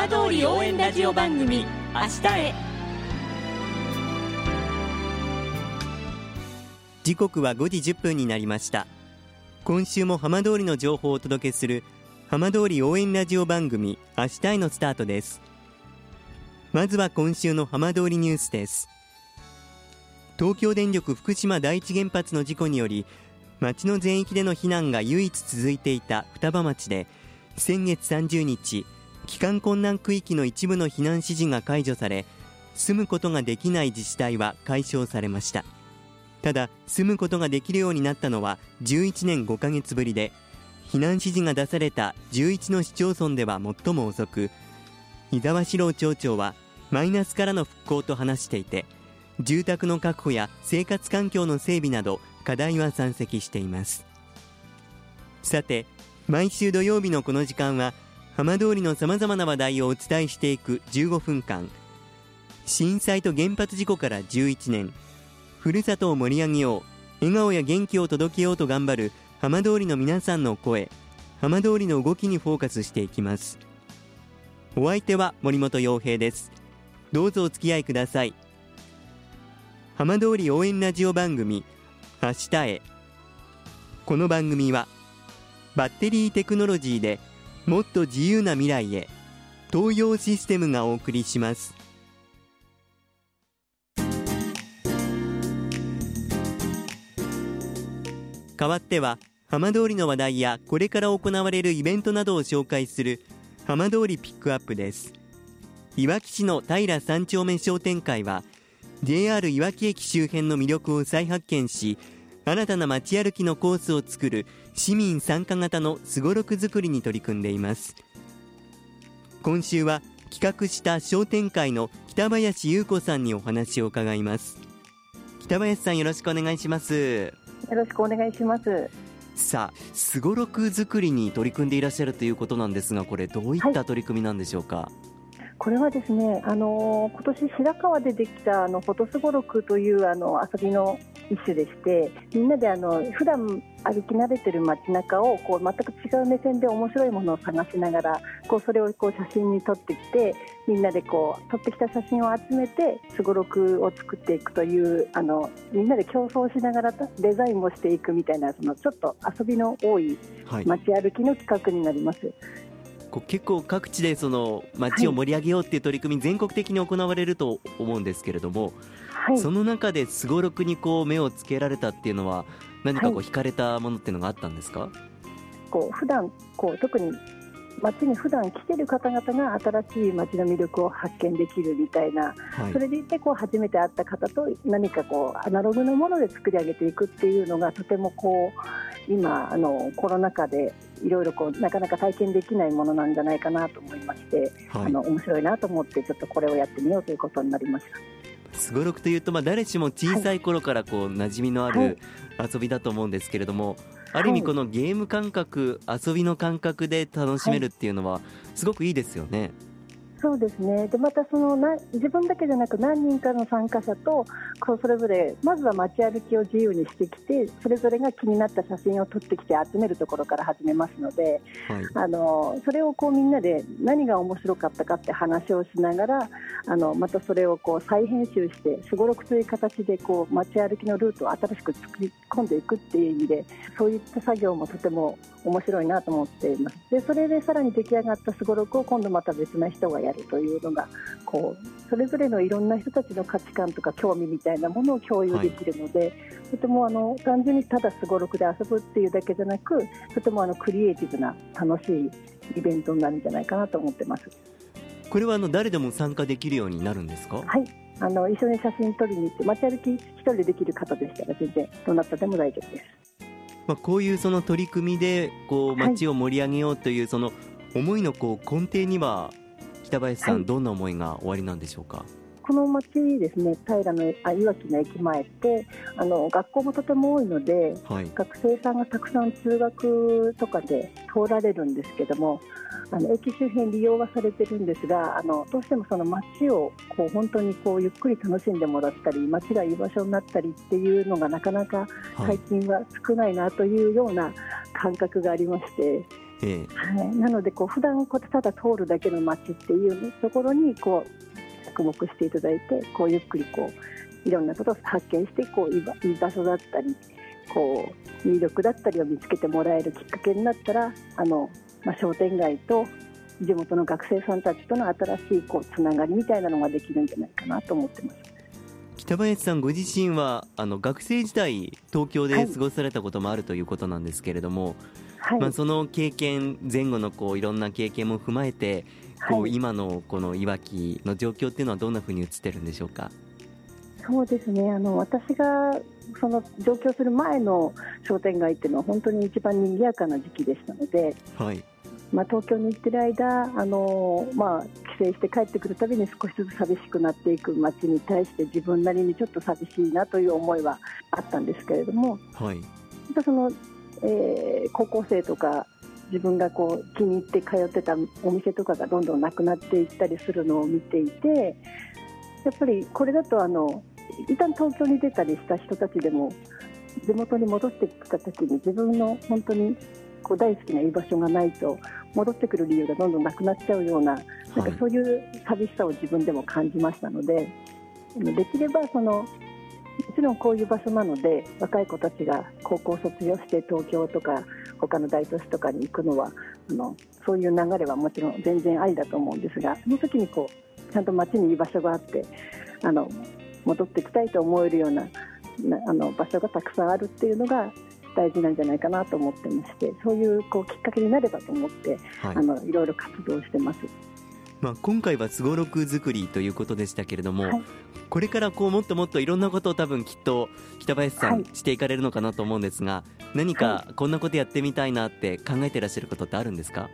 浜通り応援ラジオ番組「明日へ」時刻は5時10分になりました。今週も浜通りの情報をお届けする浜通り応援ラジオ番組明日へのスタートです。まずは今週の浜通りニュースです。東京電力福島第一原発の事故により町の全域での避難が唯一続いていた双葉町で先月30日帰還困難区域の一部の避難指示が解除され住むことができない自治体は解消されました。ただ住むことができるようになったのは11年5ヶ月ぶりで避難指示が出された11の市町村では最も遅く伊沢史郎町長はマイナスからの復興と話していて住宅の確保や生活環境の整備など課題は山積しています。さて毎週土曜日のこの時間は浜通りのさまざまな話題をお伝えしていく15分間。震災と原発事故から11年。ふるさとを盛り上げよう。笑顔や元気を届けようと頑張る浜通りの皆さんの声。浜通りの動きにフォーカスしていきます。お相手は森本洋平です。どうぞお付き合いください。浜通り応援ラジオ番組明日へ。この番組はバッテリーテクノロジーでもっと自由な未来へ。東洋システムがお送りします。代わっては浜通りの話題やこれから行われるイベントなどを紹介する浜通りピックアップです。いわき市の平三丁目商店会は JR いわき駅周辺の魅力を再発見し新たな街歩きのコースを作る市民参加型のすごろく作りに取り組んでいます。今週は企画した商店会の北林優子さんにお話を伺います。北林さんよろしくお願いします。よろしくお願いします。さあすごろく作りに取り組んでいらっしゃるということなんですがこれどういった取り組みなんでしょうか、はいこれはですね、あの今年白川でできたあのフォトスゴロクというあの遊びの一種でして、みんなであの普段歩き慣れてる街中をこう全く違う目線で面白いものを探しながら、こうそれをこう写真に撮ってきて、みんなでこう撮ってきた写真を集めてすごろくを作っていくというあのみんなで競争しながらデザインもしていくみたいなそのちょっと遊びの多い街歩きの企画になります。はいこう結構各地でその街を盛り上げようっていう取り組み、全国的に行われると思うんですけれども、はい、その中ですごろくにこう目をつけられたっていうのは何かこう惹かれたものっていうのがあったんですか、はい、こう普段こう特に街に普段来てる方々が新しい街の魅力を発見できるみたいな、はい、それでいてこう初めて会った方と何かこうアナログのもので作り上げていくっていうのがとてもこう今あのコロナ禍でいろいろこうなかなか体験できないものなんじゃないかなと思いまして、はい、あの面白いなと思ってちょっとこれをやってみようということになりました。すごろくというと、まあ、誰しも小さい頃からこう、はい、馴染みのある遊びだと思うんですけれども、ある意味このゲーム感覚、遊びの感覚で楽しめるっていうのはすごくいいですよね。そうですね。でまたそのな自分だけじゃなく何人かの参加者とこうそれぞれまずは街歩きを自由にしてきてそれぞれが気になった写真を撮ってきて集めるところから始めますので、はい、あのそれをこうみんなで何が面白かったかって話をしながらあのまたそれをこう再編集してすごろくという形でこう街歩きのルートを新しく作り込んでいくっていう意味でそういった作業もとても面白いなと思っています。でそれでさらに出来上がったすごろくを今度また別な人がややるというのがこうそれぞれのいろんな人たちの価値観とか興味みたいなものを共有できるので、はい、とてもあの単純にただすごろくで遊ぶっていうだけじゃなくとてもあのクリエイティブな楽しいイベントになるんじゃないかなと思ってます。これはあの誰でも参加できるようになるんですか？はい。あの一緒に写真撮りに行って街歩き一人でできる方でしたら全然どなたでも大丈夫です。まあ、こういうその取り組みでこう街を盛り上げようというその思いのこう根底には北林さん、はい、どんな思いがおありなんでしょうか？この町ですね平のあいわきの駅前ってあの学校もとても多いので、はい、学生さんがたくさん通学とかで通られるんですけどもあの駅周辺利用はされてるんですがあのどうしてもその街をこう本当にこうゆっくり楽しんでもらったり街が居場所になったりっていうのがなかなか最近は少ないなというような感覚がありまして。ええ。はい、なのでこう普段こうただ通るだけの街っていうところにこう着目していただいてこうゆっくりこういろんなことを発見してこういい場所だったりこう魅力だったりを見つけてもらえるきっかけになったらあの、まあ、商店街と地元の学生さんたちとの新しいこうつながりみたいなのができるんじゃないかなと思ってます。北林さんご自身はあの学生時代東京ではい。過ごされたこともあるということなんですけれども、はい、まあ、その経験前後のこういろんな経験も踏まえてこう、はい今のこのいわきの状況っていうのはどんなふうに映ってるんでしょうか？そうですね。あの私がその上京する前の商店街っていうのは本当に一番賑やかな時期でしたので、はい、まあ、東京に行ってる間あの、まあ、帰省して帰ってくるたびに少しずつ寂しくなっていく街に対して自分なりにちょっと寂しいなという思いはあったんですけれどもはい、その、えー高校生とか自分がこう気に入って通ってたお店とかがどんどんなくなっていったりするのを見ていてやっぱりこれだとあの一旦東京に出たりした人たちでも地元に戻ってきた時に自分の本当にこう大好きな居場所がないと戻ってくる理由がどんどんなくなっちゃうようななんかそういう寂しさを自分でも感じましたので、できればそのもちろんこういう場所なので若い子たちが高校卒業して東京とか他の大都市とかに行くのはあのそういう流れはもちろん全然ありだと思うんですがその時にこうちゃんと街に居場所があってあの戻ってきたいと思えるようななあの場所がたくさんあるっていうのが大事なんじゃないかなと思ってましてそういうこうきっかけになればと思って、はいあのいろいろ活動してます。まあ、今回はすごろく作りということでしたけれども、はい。これからこうもっともっといろんなことを多分きっと北林さん、はい。していかれるのかなと思うんですが何かこんなことやってみたいなって考えてらっしゃることってあるんですか？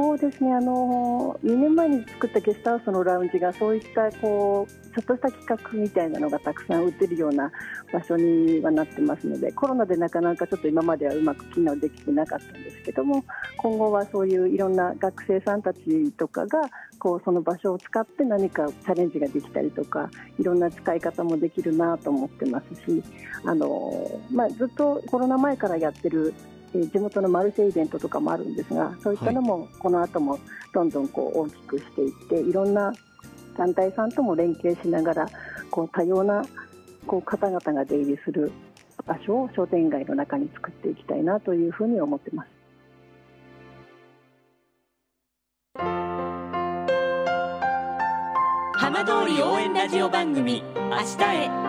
そうですね。あの2年前に作ったゲストハウスのラウンジがそういったこうちょっとした企画みたいなのがたくさん売ってるような場所にはなってますのでコロナでなかなかちょっと今まではうまく機能できてなかったんですけども今後はそういういろんな学生さんたちとかがこうその場所を使って何かチャレンジができたりとかいろんな使い方もできるなと思ってますしあの、まあ、ずっとコロナ前からやってる地元のマルシェイベントとかもあるんですがそういったのもこの後もどんどんこう大きくしていっていろんな団体さんとも連携しながらこう多様なこう方々が出入りする場所を商店街の中に作っていきたいなというふうに思ってます。浜通り応援ラジオ番組「明日へ」